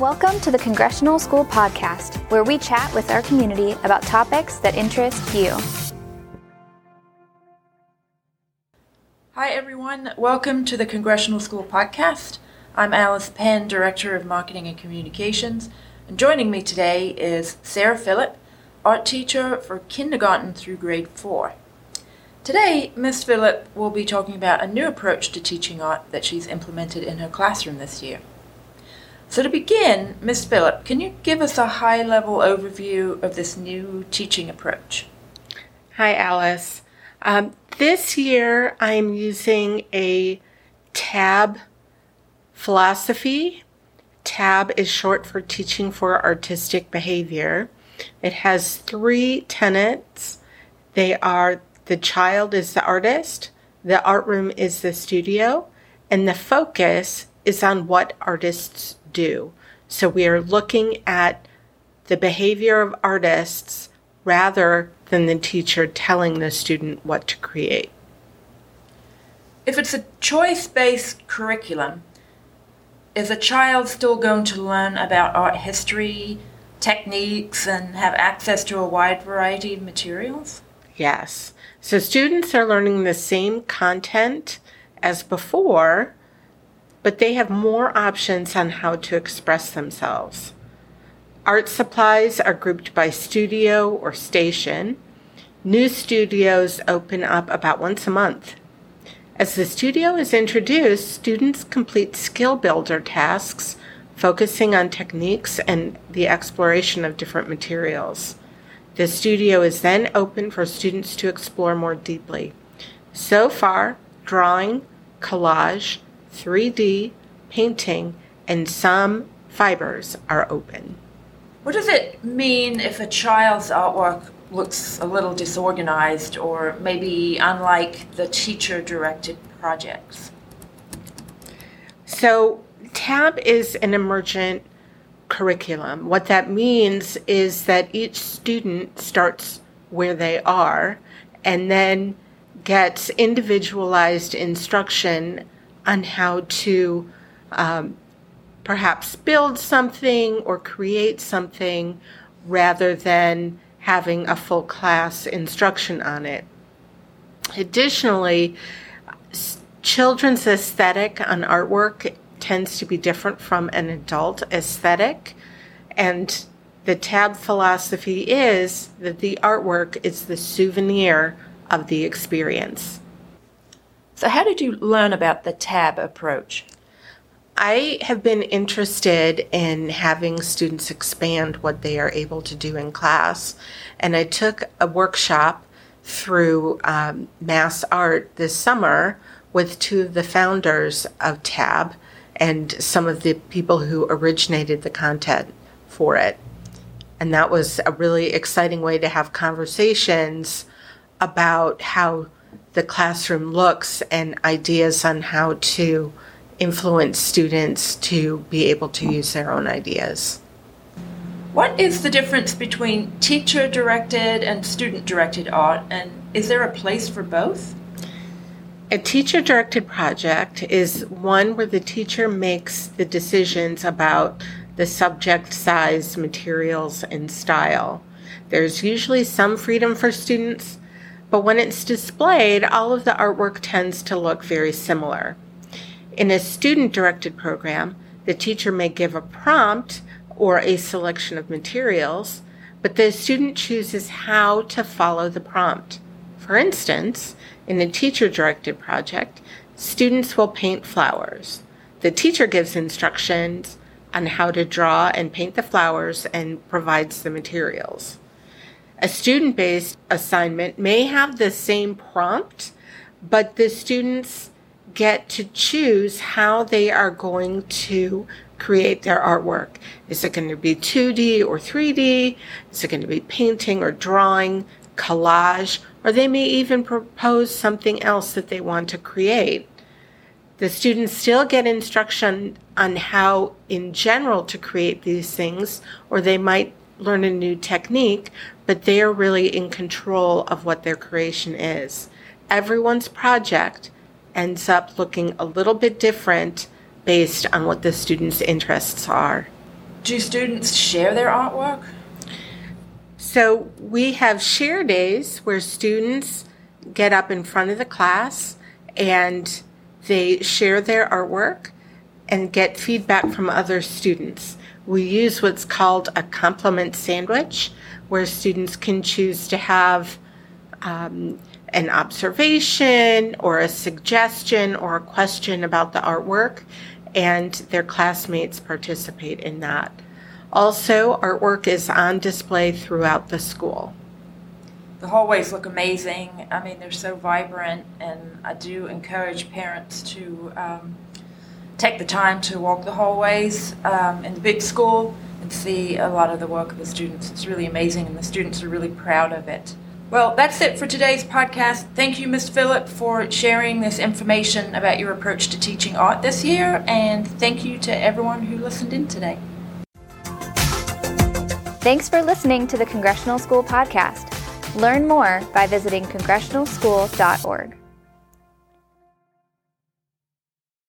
Welcome to the Congressional School Podcast, where we chat with our community about topics that interest you. Hi, everyone. Welcome to the Congressional School Podcast. I'm Alice Penn, Director of Marketing and Communications, and joining me today is Sarah Philip, art teacher for kindergarten through grade 4. Today, Ms. Philip will be talking about a new approach to teaching art that she's implemented in her classroom this year. So, to begin, Ms. Philip, can you give us a high level overview of this new teaching approach? Hi, Alice. Um, this year I'm using a TAB philosophy. TAB is short for Teaching for Artistic Behavior. It has three tenets. They are the child is the artist, the art room is the studio, and the focus is on what artists do. So we are looking at the behavior of artists rather than the teacher telling the student what to create. If it's a choice based curriculum, is a child still going to learn about art history, techniques, and have access to a wide variety of materials? Yes. So students are learning the same content as before, but they have more options on how to express themselves. Art supplies are grouped by studio or station. New studios open up about once a month. As the studio is introduced, students complete skill builder tasks focusing on techniques and the exploration of different materials. The studio is then open for students to explore more deeply. So far, drawing, collage, 3D, painting, and some fibers are open. What does it mean if a child's artwork looks a little disorganized or maybe unlike the teacher directed projects? So, TAB is an emergent curriculum. What that means is that each student starts where they are and then gets individualized instruction on how to um, perhaps build something or create something rather than having a full class instruction on it. Additionally, children's aesthetic on artwork tends to be different from an adult aesthetic. And the tab philosophy is that the artwork is the souvenir of the experience. So, how did you learn about the tab approach? I have been interested in having students expand what they are able to do in class. And I took a workshop through um, Mass Art this summer with two of the founders of TAB and some of the people who originated the content for it. And that was a really exciting way to have conversations about how the classroom looks and ideas on how to influence students to be able to use their own ideas. What is the difference between teacher directed and student directed art, and is there a place for both? A teacher directed project is one where the teacher makes the decisions about the subject size, materials, and style. There's usually some freedom for students, but when it's displayed, all of the artwork tends to look very similar. In a student directed program, the teacher may give a prompt or a selection of materials, but the student chooses how to follow the prompt. For instance, in a teacher directed project, students will paint flowers. The teacher gives instructions on how to draw and paint the flowers and provides the materials. A student based assignment may have the same prompt, but the students get to choose how they are going to create their artwork. Is it going to be 2D or 3D? Is it going to be painting or drawing, collage, or they may even propose something else that they want to create. The students still get instruction on how, in general, to create these things, or they might learn a new technique, but they are really in control of what their creation is. Everyone's project ends up looking a little bit different based on what the students' interests are. Do students share their artwork? So we have share days where students get up in front of the class and they share their artwork and get feedback from other students. We use what's called a compliment sandwich, where students can choose to have um, an observation or a suggestion or a question about the artwork, and their classmates participate in that. Also, artwork is on display throughout the school. The hallways look amazing. I mean, they're so vibrant, and I do encourage parents to um, take the time to walk the hallways um, in the big school and see a lot of the work of the students. It's really amazing, and the students are really proud of it. Well, that's it for today's podcast. Thank you, Ms. Philip, for sharing this information about your approach to teaching art this year, and thank you to everyone who listened in today. Thanks for listening to the Congressional School Podcast. Learn more by visiting congressionalschool.org.